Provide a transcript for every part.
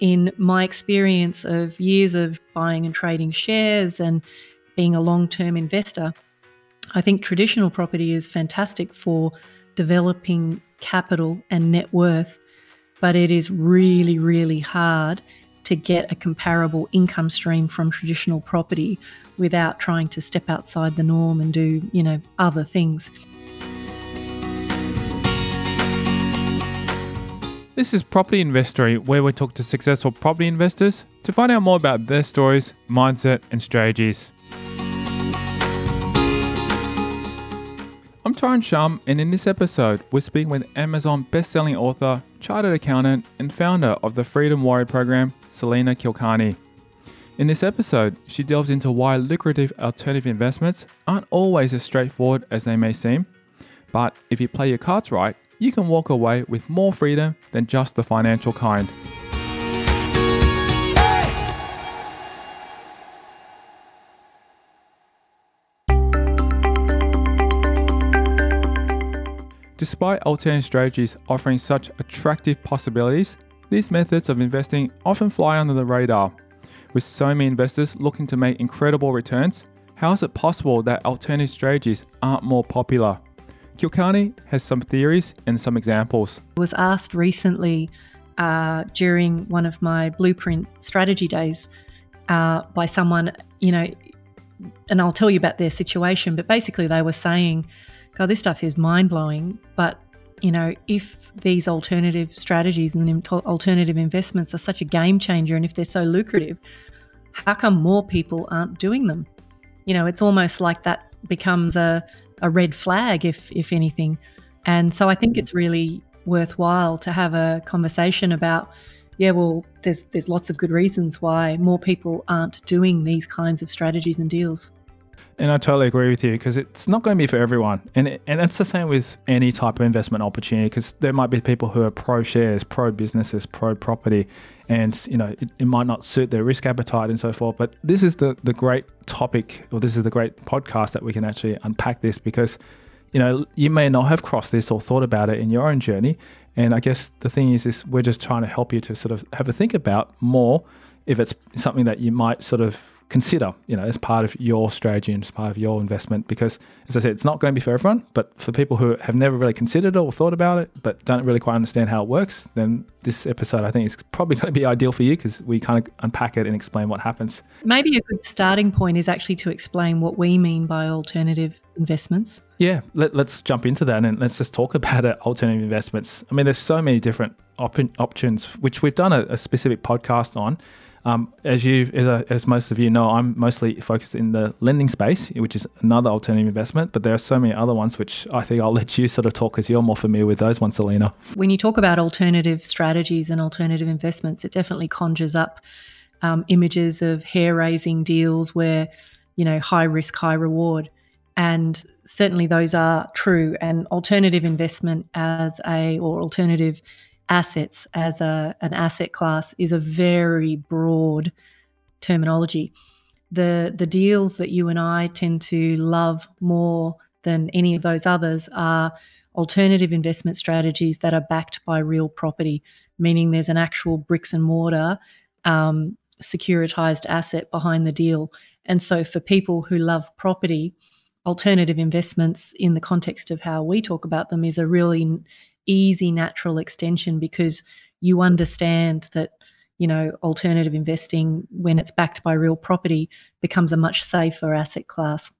in my experience of years of buying and trading shares and being a long term investor, I think traditional property is fantastic for developing capital and net worth, but it is really, really hard to get a comparable income stream from traditional property without trying to step outside the norm and do, you know, other things. This is Property Investory, where we talk to successful property investors to find out more about their stories, mindset, and strategies. I'm Tyron Shum, and in this episode, we're speaking with Amazon best-selling author, chartered accountant, and founder of the Freedom Warrior program, Salena Kulkarni. In this episode, she delves into why lucrative alternative investments aren't always as straightforward as they may seem, but if you play your cards right, you can walk away with more freedom than just the financial kind. Despite alternative strategies offering such attractive possibilities, these methods of investing often fly under the radar. With so many investors looking to make incredible returns, how is it possible that alternative strategies aren't more popular? Kulkarni has some theories and some examples. I was asked recently uh, during one of my blueprint strategy days uh, by someone, you know, and I'll tell you about their situation, but basically they were saying, God, this stuff is mind blowing, but you know, if these alternative strategies and alternative investments are such a game changer and if they're so lucrative, how come more people aren't doing them? You know, it's almost like that becomes a a red flag, if if anything. And so I think hmm. it's really worthwhile to have a conversation about, yeah, well, there's there's lots of good reasons why more people aren't doing these kinds of strategies and deals. And I totally agree with you because it's not going to be for everyone. And, it, and it's the same with any type of investment opportunity because there might be people who are pro shares, pro businesses, pro property, and you know it, it, might not suit their risk appetite and so forth. But this is the, the great topic, or this is the great podcast that we can actually unpack this because you know you may not have crossed this or thought about it in your own journey. And I guess the thing is, is we're just trying to help you to sort of have a think about more if it's something that you might sort of consider, you know, as part of your strategy and as part of your investment. Because, as I said, it's not going to be for everyone, but for people who have never really considered it or thought about it, but don't really quite understand how it works, then this episode I think is probably going to be ideal for you because we kind of unpack it and explain what happens. Maybe a good starting point is actually to explain what we mean by alternative investments. Yeah, let, us jump into that and let's just talk about it, alternative investments. I mean, there's so many different op- options, which we've done a, a specific podcast on. Um, as you, as, uh, as, most of you know, I'm mostly focused in the lending space, which is another alternative investment. But there are so many other ones, which I think I'll let you sort of talk, because you're more familiar with those ones, Salena. When you talk about alternative strategies and alternative investments, it definitely conjures up um, images of hair-raising deals where, you know, high risk, high reward, and certainly those are true. And alternative investment as a or alternative assets as a, an asset class is a very broad terminology. The, the deals that you and I tend to love more than any of those others are alternative investment strategies that are backed by real property, meaning there's an actual bricks and mortar um, securitized asset behind the deal. And so, for people who love property, alternative investments in the context of how we talk about them is a really easy natural extension because you understand that you know alternative investing when it's backed by real property becomes a much safer asset class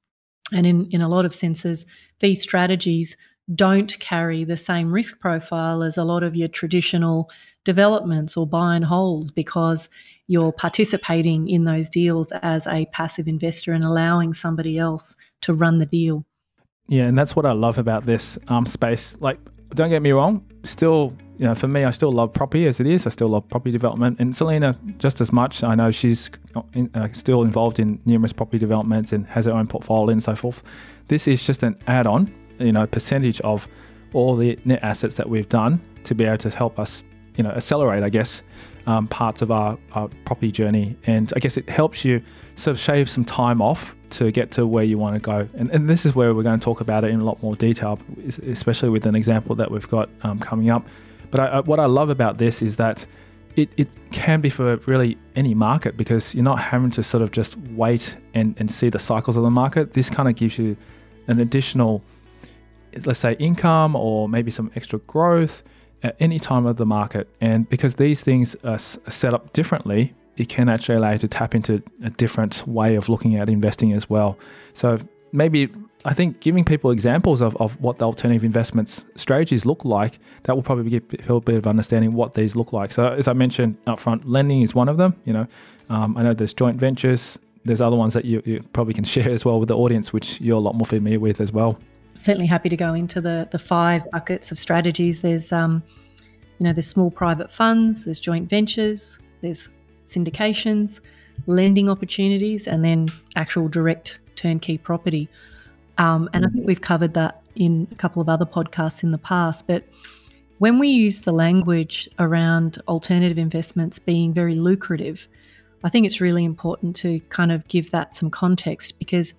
and in in a lot of senses these strategies don't carry the same risk profile as a lot of your traditional developments or buy and holds because you're participating in those deals as a passive investor and allowing somebody else to run the deal. Yeah, and that's what I love about this um, space. Like don't get me wrong, still, you know, for me, I still love property as it is. I still love property development, and Salena just as much. I know she's in, uh, still involved in numerous property developments and has her own portfolio and so forth. This is just an add-on, you know, percentage of all the net assets that we've done to be able to help us, you know, accelerate, I guess, um, parts of our, our property journey. And I guess it helps you sort of shave some time off to get to where you want to go. And, and this is where we're going to talk about it in a lot more detail, especially with an example that we've got um, coming up. But I, I, what I love about this is that it, it can be for really any market because you're not having to sort of just wait and, and see the cycles of the market. This kind of gives you an additional, let's say, income or maybe some extra growth at any time of the market. And because these things are set up differently, it can actually allow you to tap into a different way of looking at investing as well. So maybe I think giving people examples of, of what the alternative investments strategies look like, that will probably give people a bit of understanding what these look like. So as I mentioned up front, lending is one of them. You know, um, I know there's joint ventures. There's other ones that you, you probably can share as well with the audience, which you're a lot more familiar with as well. Certainly happy to go into the the five buckets of strategies. There's um, you know, there's small private funds, there's joint ventures, there's syndications, lending opportunities, and then actual direct turnkey property. Um, and I think we've covered that in a couple of other podcasts in the past. But when we use the language around alternative investments being very lucrative, I think it's really important to kind of give that some context because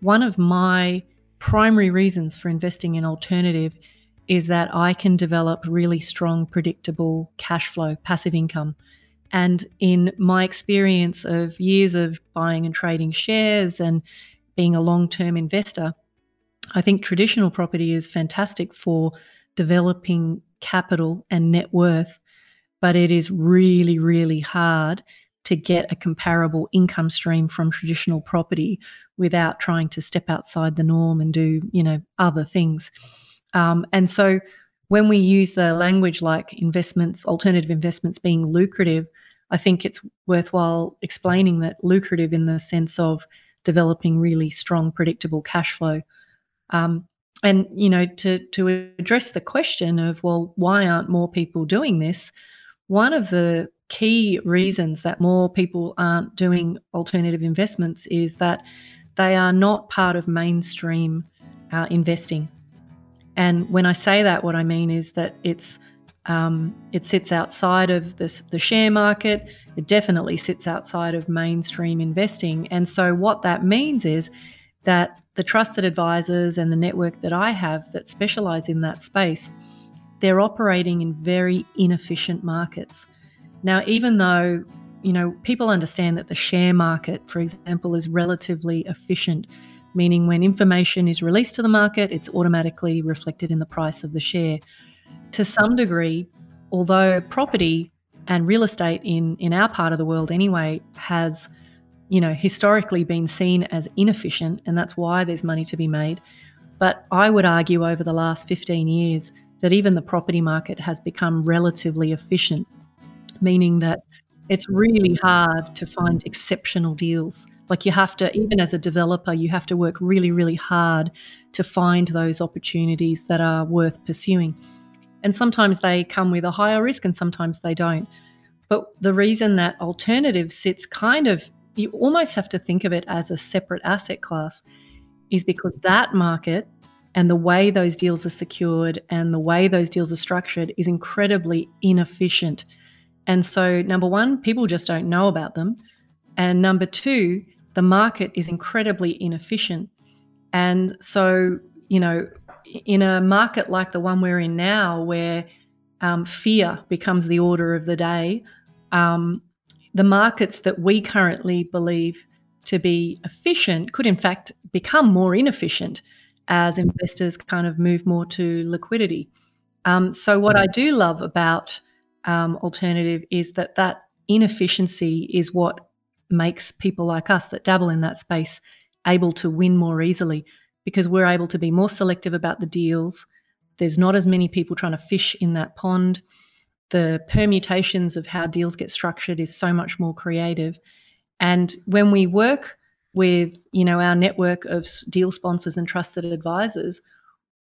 one of my primary reasons for investing in alternative is that I can develop really strong, predictable cash flow, passive income. And in my experience of years of buying and trading shares and being a long term investor, I think traditional property is fantastic for developing capital and net worth, but it is really, really hard to get a comparable income stream from traditional property without trying to step outside the norm and do, you know, other things. Um, and so when we use the language like investments, alternative investments being lucrative, I think it's worthwhile explaining that lucrative in the sense of developing really strong, predictable cash flow. Um, and you know, to to address the question of well, why aren't more people doing this? One of the key reasons that more people aren't doing alternative investments is that they are not part of mainstream uh, investing. And when I say that, what I mean is that it's um, it sits outside of this, the share market. It definitely sits outside of mainstream investing. And so, what that means is that the trusted advisors and the network that I have that specialize in that space, they're operating in very inefficient markets. Now, even though you know people understand that the share market, for example, is relatively efficient, meaning when information is released to the market, it's automatically reflected in the price of the share to some degree, although property and real estate in, in our part of the world anyway has, you know, historically been seen as inefficient, and that's why there's money to be made. But I would argue over the last 15 years that even the property market has become relatively efficient, meaning that it's really hard to find exceptional deals. Like you have to, even as a developer, you have to work really, really hard to find those opportunities that are worth pursuing. And sometimes they come with a higher risk and sometimes they don't. But the reason that alternative sits kind of, you almost have to think of it as a separate asset class, is because that market and the way those deals are secured and the way those deals are structured is incredibly inefficient. And so, number one, people just don't know about them. And number two, the market is incredibly inefficient. And so, you know, in a market like the one we're in now, where um, fear becomes the order of the day, um, the markets that we currently believe to be efficient could, in fact, become more inefficient as investors kind of move more to liquidity. Um, so, what I do love about um, alternative is that that inefficiency is what makes people like us that dabble in that space able to win more easily because we're able to be more selective about the deals. There's not as many people trying to fish in that pond. The permutations of how deals get structured is so much more creative. And when we work with, you know, our network of deal sponsors and trusted advisors,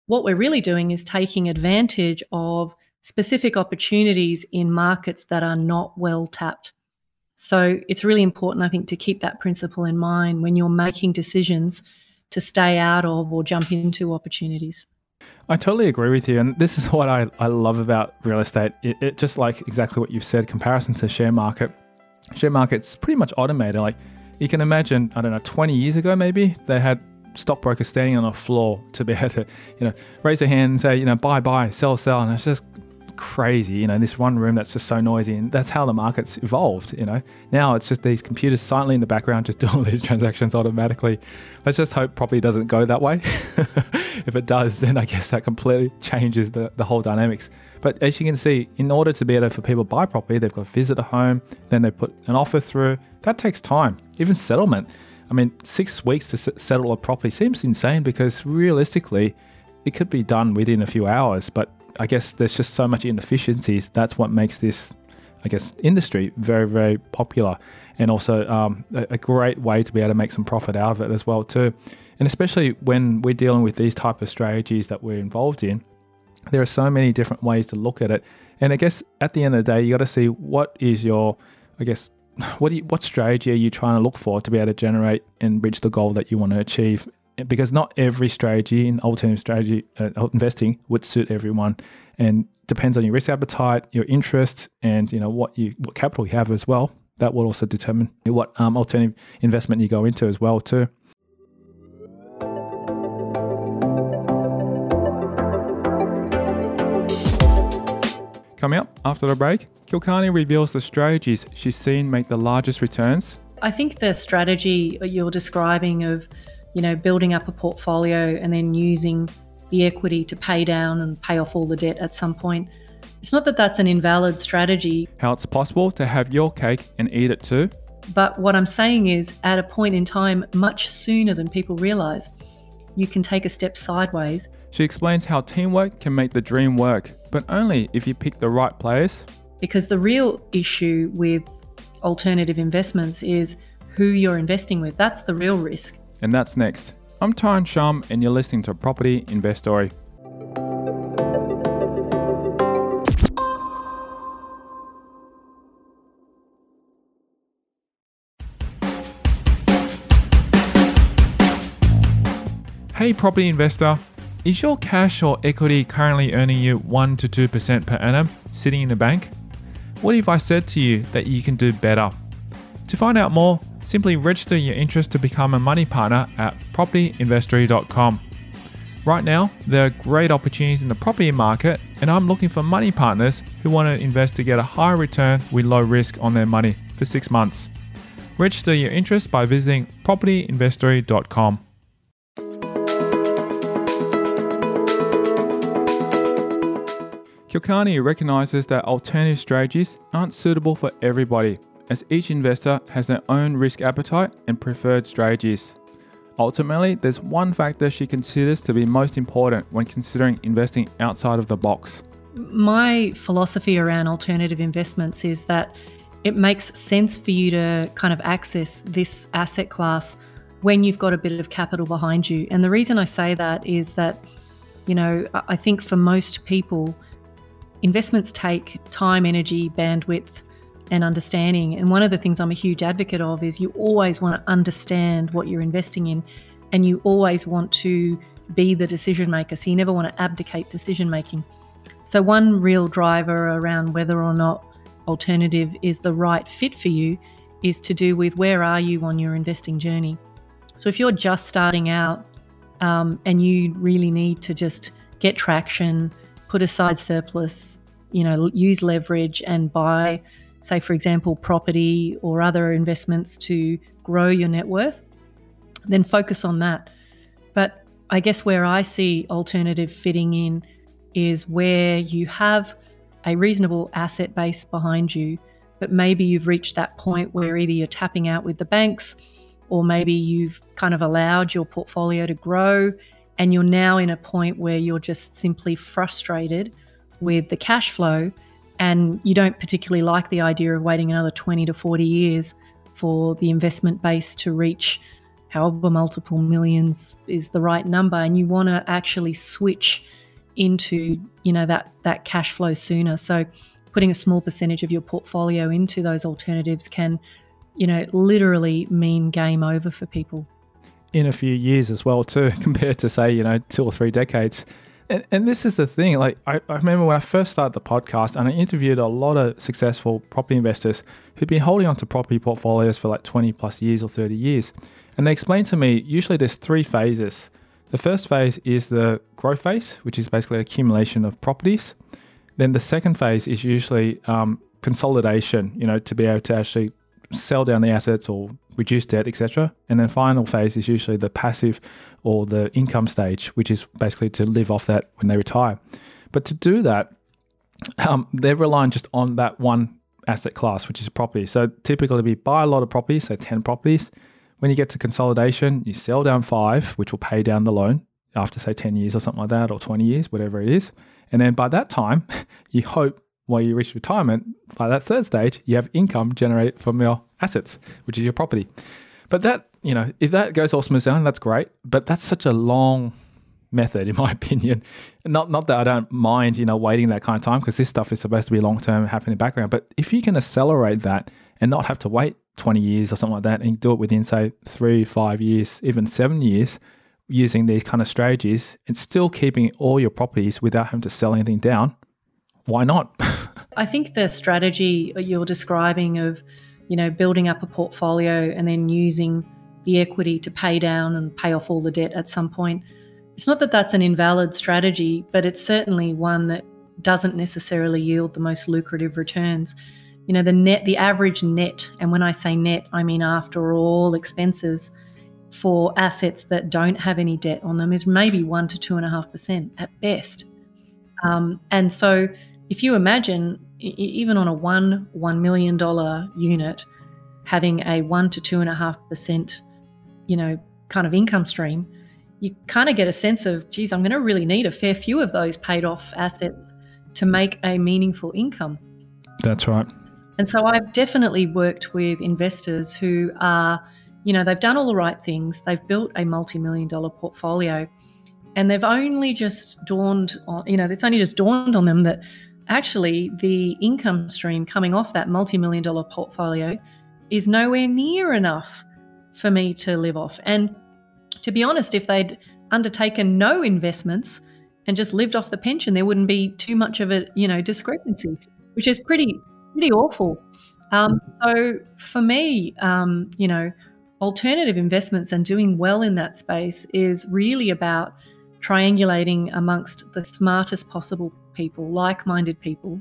what we're really doing is taking advantage of specific opportunities in markets that are not well tapped. So it's really important, I think, to keep that principle in mind when you're making decisions to stay out of or jump into opportunities. I totally agree with you. And this is what I, I love about real estate. It, it just like exactly what you've said, comparison to share market. Share market's pretty much automated. Like you can imagine, I don't know, 20 years ago maybe, they had stockbrokers standing on a floor to be able to, you know, raise their hand and say, you know, buy, buy, sell, sell. And it's just crazy, you know, this one room that's just so noisy. And that's how the market's evolved, you know. Now it's just these computers silently in the background just doing all these transactions automatically. Let's just hope property doesn't go that way. if it does, then I guess that completely changes the, the whole dynamics. But as you can see, in order to be able for people to buy property, they've got to visit a home, then they put an offer through. That takes time. Even settlement. I mean, six weeks to settle a property seems insane because realistically, it could be done within a few hours. But I guess there's just so much inefficiencies. That's what makes this, I guess, industry very, very popular, and also um, a, a, great way to be able to make some profit out of it as well too. And especially when we're dealing with these type of strategies that we're involved in, there are so many different ways to look at it. And I guess at the end of the day, you got to see what is your, I guess, what you, what strategy are you trying to look for to be able to generate and reach the goal that you want to achieve because not every strategy in alternative strategy uh, investing would suit everyone. And depends on your risk appetite your interest and you know what you what capital you have as well. That will also determine what um, alternative investment you go into as well too. Coming up after the break, Kulkarni reveals the strategies she's seen make the largest returns. I think the strategy you're describing of you know, building up a portfolio and then using the equity to pay down and pay off all the debt at some point. It's not that that's an invalid strategy. How it's possible to have your cake and eat it too. But what I'm saying is, at a point in time, much sooner than people realize, you can take a step sideways. She explains how teamwork can make the dream work, but only if you pick the right players. Because the real issue with alternative investments is who you're investing with. That's the real risk and that's next. I'm Tyron Shum, and you're listening to Property Investory. Hey, property investor. Is your cash or equity currently earning you 1 to 2% per annum sitting in the bank? What if I said to you that you can do better? To find out more, simply register your interest to become a money partner at propertyinvestory.com. Right now, there are great opportunities in the property market, and I'm looking for money partners who want to invest to get a high return with low risk on their money for six months. Register your interest by visiting propertyinvestory.com. Kulkarni recognizes that alternative strategies aren't suitable for everybody as each investor has their own risk appetite and preferred strategies. Ultimately, there's one factor she considers to be most important when considering investing outside of the box. My philosophy around alternative investments is that it makes sense for you to kind of access this asset class when you've got a bit of capital behind you. And the reason I say that is that, you know, I think for most people, investments take time, energy, bandwidth, and understanding. And one of the things I'm a huge advocate of is you always want to understand what you're investing in and you always want to be the decision maker. So you never want to abdicate decision making. So, one real driver around whether or not alternative is the right fit for you is to do with where are you on your investing journey. So, if you're just starting out um, and you really need to just get traction, put aside surplus, you know, use leverage and buy say, for example, property or other investments to grow your net worth, then focus on that. But I guess where I see alternative fitting in is where you have a reasonable asset base behind you, but maybe you've reached that point where either you're tapping out with the banks or maybe you've kind of allowed your portfolio to grow and you're now in a point where you're just simply frustrated with the cash flow and you don't particularly like the idea of waiting another 20 to 40 years for the investment base to reach however multiple millions is the right number and you want to actually switch into you know that that cash flow sooner. So putting a small percentage of your portfolio into those alternatives can you know literally mean game over for people. In a few years as well too compared to say you know two or three decades and, and this is the thing. Like I, I remember when I first started the podcast, and I interviewed a lot of successful property investors who'd been holding onto property portfolios for like 20 plus years or 30 years. And they explained to me usually there's three phases. The first phase is the growth phase, which is basically accumulation of properties. Then the second phase is usually um, consolidation, you know, to be able to actually sell down the assets or reduce debt, etc. And then final phase is usually the passive or the income stage, which is basically to live off that when they retire. But to do that, um, they're relying just on that one asset class, which is property. So typically we buy a lot of properties, say 10 properties. When you get to consolidation, you sell down five, which will pay down the loan after say 10 years or something like that, or 20 years, whatever it is. And then by that time, you hope while you reach retirement, by that third stage, you have income generated from your assets, which is your property. But that, you know, if that goes all smooth sailing, that's great. But that's such a long method, in my opinion. Not not that I don't mind, you know, waiting that kind of time because this stuff is supposed to be long term, happening in the background. But if you can accelerate that and not have to wait 20 years or something like that, and do it within say three, five years, even seven years, using these kind of strategies, and still keeping all your properties without having to sell anything down, why not? I think the strategy you're describing of, you know, building up a portfolio and then using the equity to pay down and pay off all the debt at some point. It's not that that's an invalid strategy, but it's certainly one that doesn't necessarily yield the most lucrative returns. You know, the net, the average net, and when I say net, I mean after all expenses for assets that don't have any debt on them is maybe one to two and a half percent at best. Um, and so if you imagine, even on a one $1 million unit, having a one to two and a half percent, you know, kind of income stream, you kind of get a sense of, geez, I'm going to really need a fair few of those paid off assets to make a meaningful income. That's right. And so I've definitely worked with investors who are, you know, they've done all the right things, they've built a multi million dollar portfolio, and they've only just dawned on, you know, it's only just dawned on them that actually the income stream coming off that multi-million dollar portfolio is nowhere near enough for me to live off. And to be honest, if they'd undertaken no investments and just lived off the pension, there wouldn't be too much of a you know discrepancy, which is pretty pretty awful. Um, so for me, um, you know, alternative investments and doing well in that space is really about triangulating amongst the smartest possible people, like minded people,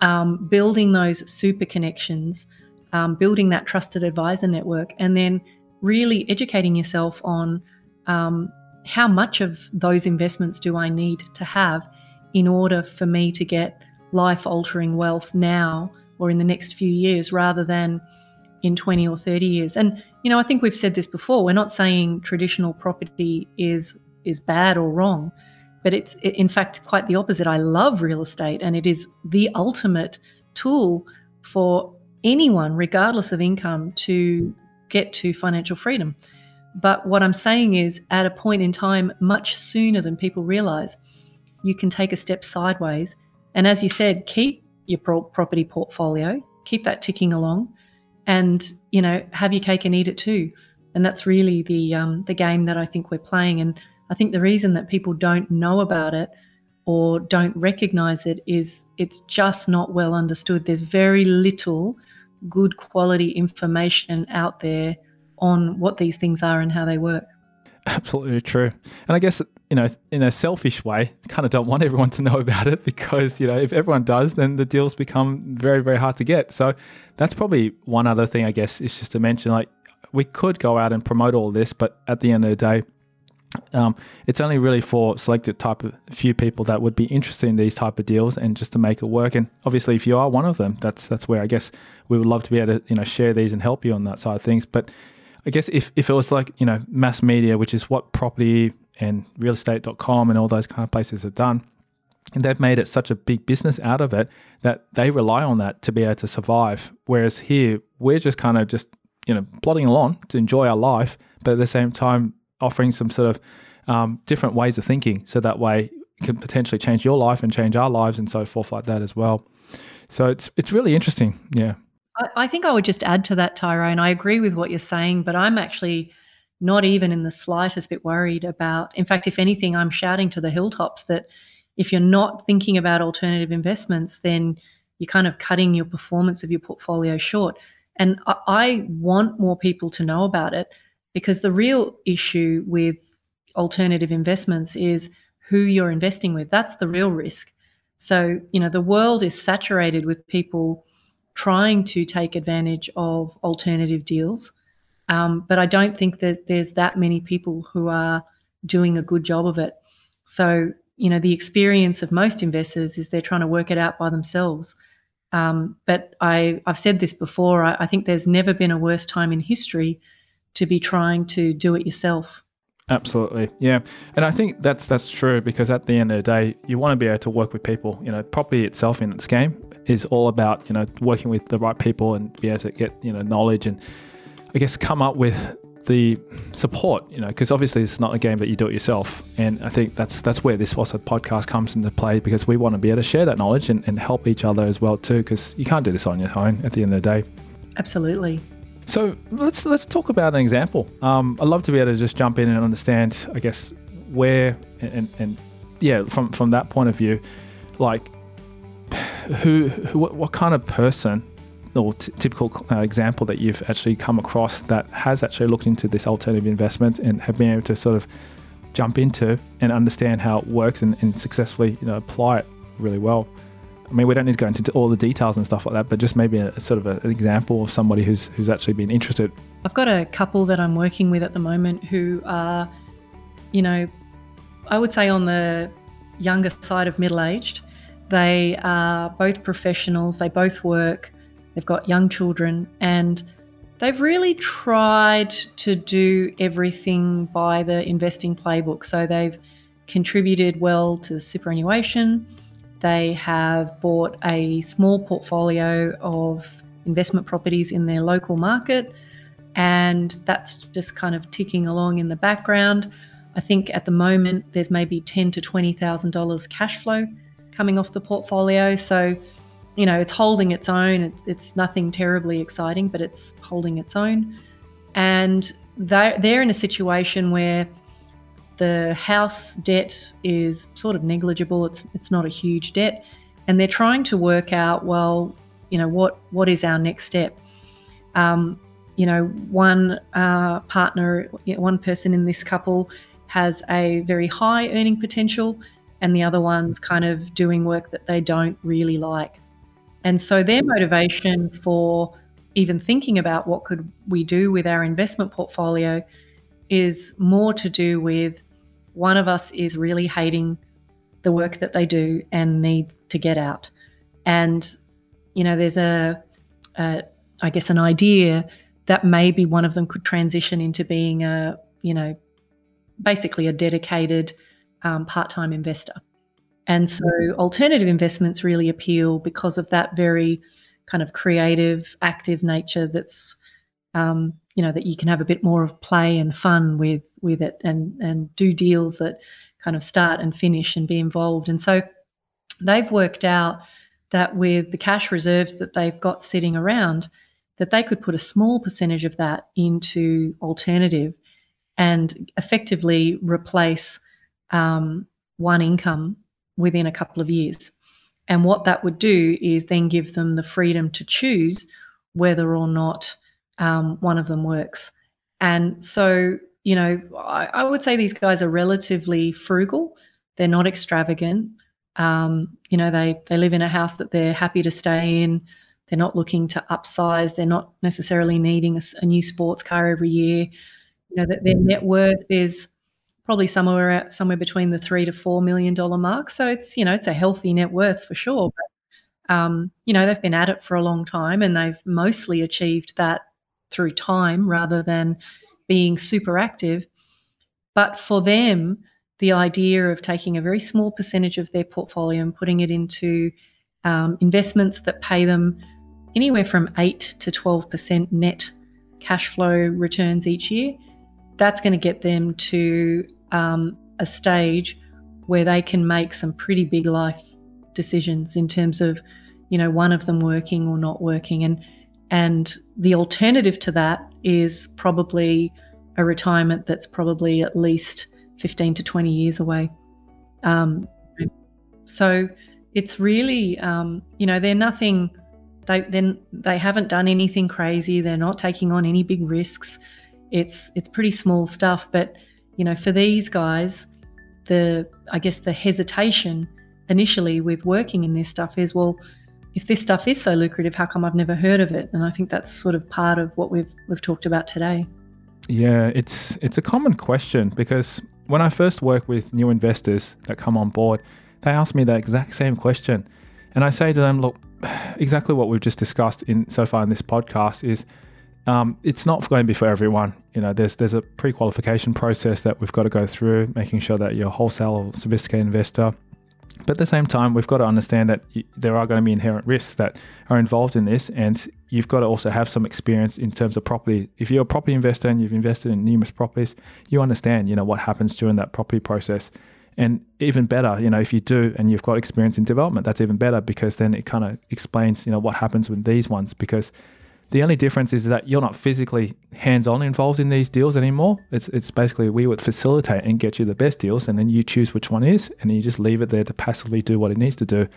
um, building those super connections, um, building that trusted advisor network, and then really educating yourself on um, how much of those investments do I need to have in order for me to get life altering wealth now or in the next few years rather than in 20 or 30 years. And, you know, I think we've said this before. We're not saying traditional property is is bad or wrong. But it's in fact quite the opposite. I love real estate and it is the ultimate tool for anyone, regardless of income, to get to financial freedom. But what I'm saying is, at a point in time, much sooner than people realize, you can take a step sideways. And as you said, keep your property portfolio, keep that ticking along, and you know have your cake and eat it too. And that's really the um, the game that I think we're playing. And I think the reason that people don't know about it or don't recognize it is it's just not well understood. There's very little good quality information out there on what these things are and how they work. Absolutely true. And I guess, you know, in a selfish way, kind of don't want everyone to know about it because, you know, if everyone does, then the deals become very, very hard to get. So that's probably one other thing, I guess, is just to mention like we could go out and promote all this, but at the end of the day, um, it's only really for selected type of few people that would be interested in these type of deals and just to make it work. And obviously, if you are one of them, that's that's where I guess we would love to be able to you know share these and help you on that side of things. But I guess if, if it was like you know mass media, which is what property and realestate.com and all those kind of places have done, and they've made it such a big business out of it that they rely on that to be able to survive. Whereas here, we're just kind of just you know plodding along to enjoy our life, but at the same time offering some sort of um, different ways of thinking. So that way can potentially change your life and change our lives and so forth like that as well. So it's it's really interesting. Yeah. I, I think I would just add to that, Tyron. I agree with what you're saying, but I'm actually not even in the slightest bit worried about. In fact, if anything, I'm shouting to the hilltops that if you're not thinking about alternative investments, then you're kind of cutting your performance of your portfolio short. And I, I want more people to know about it because the real issue with alternative investments is who you're investing with. That's the real risk. So, you know, the world is saturated with people trying to take advantage of alternative deals. Um, but I don't think that there's that many people who are doing a good job of it. So, you know, the experience of most investors is they're trying to work it out by themselves. Um, but I, I've said this before, I, I think there's never been a worse time in history to be trying to do it yourself. Absolutely, yeah, and I think that's that's true because at the end of the day, you want to be able to work with people. You know, property itself in its game is all about you know working with the right people and be able to get you know knowledge and I guess come up with the support. You know, because obviously it's not a game that you do it yourself, and I think that's that's where this also podcast comes into play because we want to be able to share that knowledge and, and help each other as well too. Because you can't do this on your own at the end of the day. Absolutely. So let's let's talk about an example. Um, I'd love to be able to just jump in and understand, I guess, where and, and yeah, from from that point of view, like who, who what, what kind of person or t- typical uh, example that you've actually come across that has actually looked into this alternative investment and have been able to sort of jump into and understand how it works and, and successfully you know apply it really well. I mean, we don't need to go into all the details and stuff like that, but just maybe a, sort of a, an example of somebody who's who's actually been interested. I've got a couple that I'm working with at the moment who are, you know, I would say on the younger side of middle aged. They are both professionals. They both work. They've got young children, and they've really tried to do everything by the investing playbook. So they've contributed well to superannuation they have bought a small portfolio of investment properties in their local market, and that's just kind of ticking along in the background. I think at the moment there's maybe ten to twenty thousand dollars cash flow coming off the portfolio. So, you know, it's holding its own. It's, it's nothing terribly exciting, but it's holding its own. And they're, they're in a situation where the house debt is sort of negligible. It's it's not a huge debt, and they're trying to work out well, you know, what what is our next step. Um, you know, one uh, partner, one person in this couple has a very high earning potential, and the other one's kind of doing work that they don't really like. And so their motivation for even thinking about what could we do with our investment portfolio is more to do with one of us is really hating the work that they do and needs to get out. And, you know, there's a, a I guess, an idea that maybe one of them could transition into being a, you know, basically a dedicated um, part time investor. And so alternative investments really appeal because of that very kind of creative, active nature that's um, you know that you can have a bit more of play and fun with with it and and do deals that kind of start and finish and be involved. And so they've worked out that with the cash reserves that they've got sitting around that they could put a small percentage of that into alternative and effectively replace um, one income within a couple of years. And what that would do is then give them the freedom to choose whether or not um, one of them works. And so, you know, I, I, would say these guys are relatively frugal. They're not extravagant. Um, you know, they they live in a house that they're happy to stay in. They're not looking to upsize. They're not necessarily needing a, a new sports car every year. You know, that their net worth is probably somewhere somewhere between the three to four million dollar mark. So it's you know it's a healthy net worth for sure. But um, you know they've been at it for a long time and they've mostly achieved that through time rather than being super active. But for them, the idea of taking a very small percentage of their portfolio and putting it into um, investments that pay them anywhere from 8 to 12% net cash flow returns each year, that's going to get them to um, a stage where they can make some pretty big life decisions in terms of, you know, one of them working or not working. And and the alternative to that is probably a retirement that's probably at least 15 to 20 years away. Um, so it's really, um, you know, they're nothing. They they haven't done anything crazy. They're not taking on any big risks. It's it's pretty small stuff. But you know, for these guys, the I guess the hesitation initially with working in this stuff is well, if this stuff is so lucrative, how come I've never heard of it? And I think that's sort of part of what we've we've talked about today. Yeah, it's it's a common question because when I first work with new investors that come on board, they ask me that exact same question. And I say to them, look, exactly what we've just discussed in so far in this podcast is um, it's not going to be for everyone. You know, there's there's a pre-qualification process that we've got to go through, making sure that you're a wholesale or sophisticated investor. But at the same time, we've got to understand that there are going to be inherent risks that are involved in this, and you've got to also have some experience in terms of property. If you're a property investor and you've invested in numerous properties, you understand, you know, what happens during that property process. And even better, you know, if you do and you've got experience in development, that's even better because then it kind of explains, you know, what happens with these ones. Because the only difference is that you're not physically hands-on involved in these deals anymore. It's it's basically we would facilitate and get you the best deals, and then you choose which one is, and you just leave it there to passively do what it needs to do.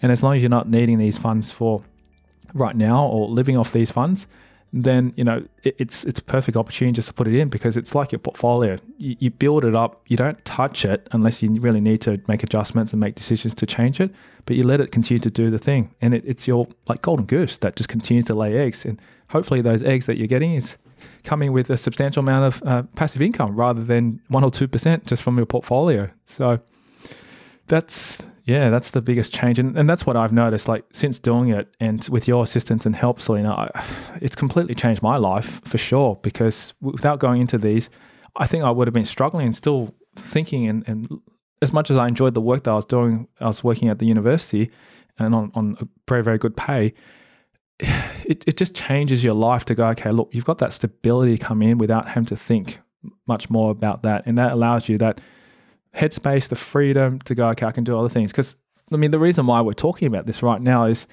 And as long as you're not needing these funds for right now or living off these funds, then you know it, it's it's a perfect opportunity just to put it in because it's like your portfolio. You, you, build it up, you don't touch it unless you really need to make adjustments and make decisions to change it. But you let it continue to do the thing, and it, it's your like golden goose that just continues to lay eggs. And hopefully, those eggs that you're getting is coming with a substantial amount of uh, passive income rather than one or two percent just from your portfolio. So that's yeah, that's the biggest change, and, and that's what I've noticed. Like since doing it, and with your assistance and help, Salena, I, it's completely changed my life for sure. Because without going into these, I think I would have been struggling and still thinking. And, and as much as I enjoyed the work that I was doing, I was working at the university and on on a very very good pay. It it just changes your life to go. Okay, look, you've got that stability come in without having to think much more about that, and that allows you that headspace, the freedom to go, okay, I can do other things. Because I mean, the reason why we're talking about this right now is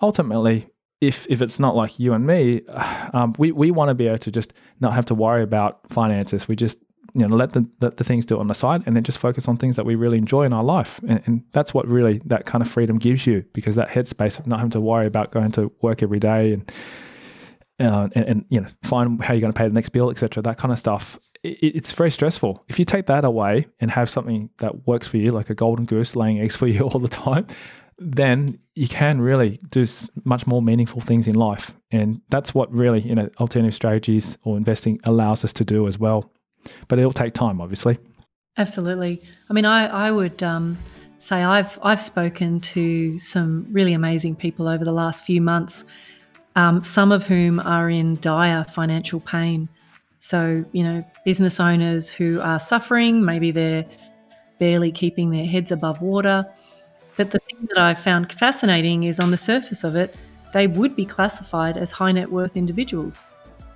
ultimately, if if it's not like you and me, um, we we want to be able to just not have to worry about finances. We just you know let the, let the things do it on the side and then just focus on things that we really enjoy in our life and, and, that's what really that kind of freedom gives you because that headspace of not having to worry about going to work every day and uh, and, and, you know find how you're going to pay the next bill etc that kind of stuff it's very stressful. If you take that away and have something that works for you, like a golden goose laying eggs for you all the time, then you can really do much more meaningful things in life. And that's what really, you know, alternative strategies or investing allows us to do as well. But it'll take time, obviously. Absolutely. I mean, I, I would um, say I've I've spoken to some really amazing people over the last few months, um, some of whom are in dire financial pain. So, you know, business owners who are suffering, maybe they're barely keeping their heads above water. But the thing that I found fascinating is on the surface of it, they would be classified as high net worth individuals.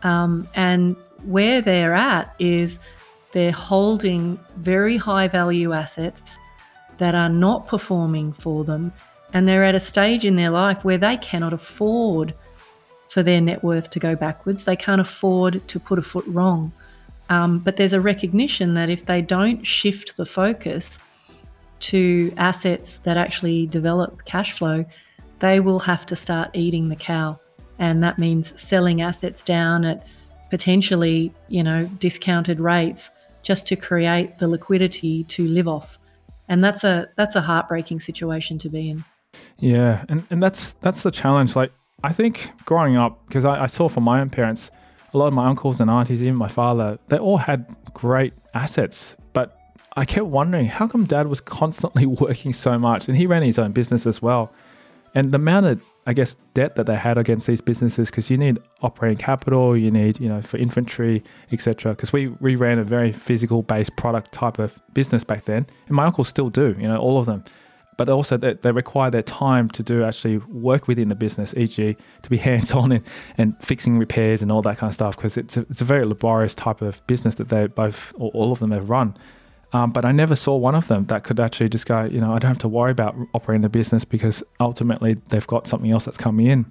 Um, and where they're at is they're holding very high value assets that are not performing for them. And they're at a stage in their life where they cannot afford for their net worth to go backwards. They can't afford to put a foot wrong. Um, but there's a recognition that if they don't shift the focus to assets that actually develop cash flow, they will have to start eating the cow. And that means selling assets down at potentially, you know, discounted rates just to create the liquidity to live off. And that's a that's a heartbreaking situation to be in. Yeah, and, and that's that's the challenge. Like I think growing up, because I, I, saw from my own parents, a lot of my uncles and aunties, even my father, they all had great assets. But I kept wondering how come dad was constantly working so much? And he ran his own business as well. And the amount of, I guess, debt that they had against these businesses, because you need operating capital, you need, you know, for inventory, etc. Because we, we ran a very physical based product type of business back then. And my uncles still do, you know, all of them but also they, they require their time to do actually work within the business, e.g., to be hands on and, and fixing repairs and all that kind of stuff, because it's a, it's a very laborious type of business that they both, or all of them have run. Um, but I never saw one of them that could actually just go, you know, I don't have to worry about operating the business because ultimately they've got something else that's coming in.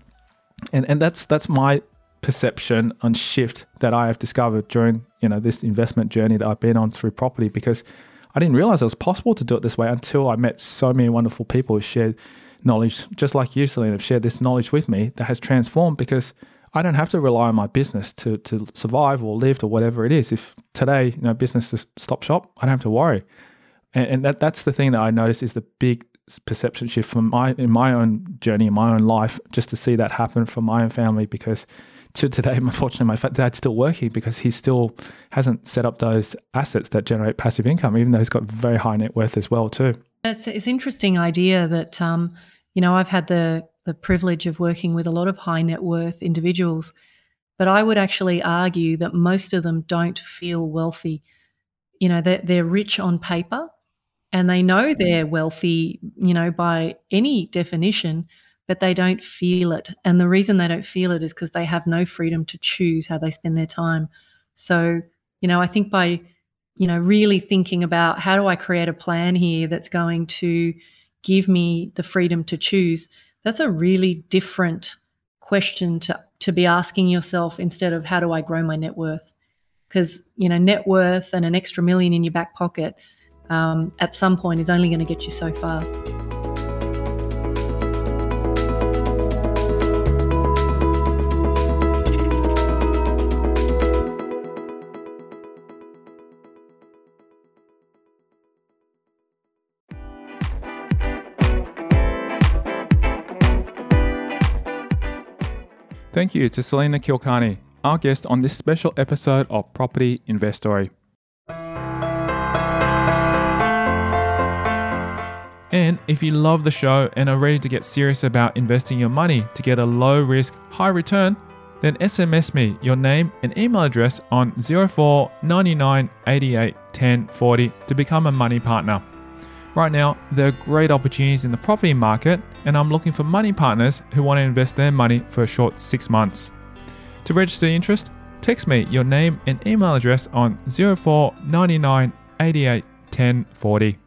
And, and that's that's my perception and shift that I have discovered during, you know, this investment journey that I've been on through property because – I didn't realize it was possible to do it this way until I met so many wonderful people who shared knowledge, just like you, Salena, have shared this knowledge with me that has transformed because I don't have to rely on my business to, to survive or live or whatever it is. If today, you know, business just stop shop, I don't have to worry. And, and that, that's the thing that I noticed is the big perception shift from my in my own journey in my own life just to see that happen for my own family because to today unfortunately my dad's still working because he still hasn't set up those assets that generate passive income even though he's got very high net worth as well too. It's, it's interesting idea that um, you know i've had the the privilege of working with a lot of high net worth individuals but i would actually argue that most of them don't feel wealthy. You know they're, they're rich on paper and they know they're wealthy, you know, by any definition, but they don't feel it. And the reason they don't feel it is because they have no freedom to choose how they spend their time. So, you know, I think by, you know, really thinking about how do I create a plan here that's going to give me the freedom to choose, that's a really different question to, to be asking yourself instead of how do I grow my net worth? Because, you know, net worth and an extra million in your back pocket – um, at some point is only going to get you so far. Thank you to Salena Kulkarni, our guest on this special episode of Property Investory. And if you love the show and are ready to get serious about investing your money to get a low risk, high return, then SMS me your name and email address on 04 99 88 10 40 to become a money partner. Right now, there are great opportunities in the property market, and I'm looking for money partners who want to invest their money for a short six months. To register interest, text me your name and email address on 04 99 88 10 40.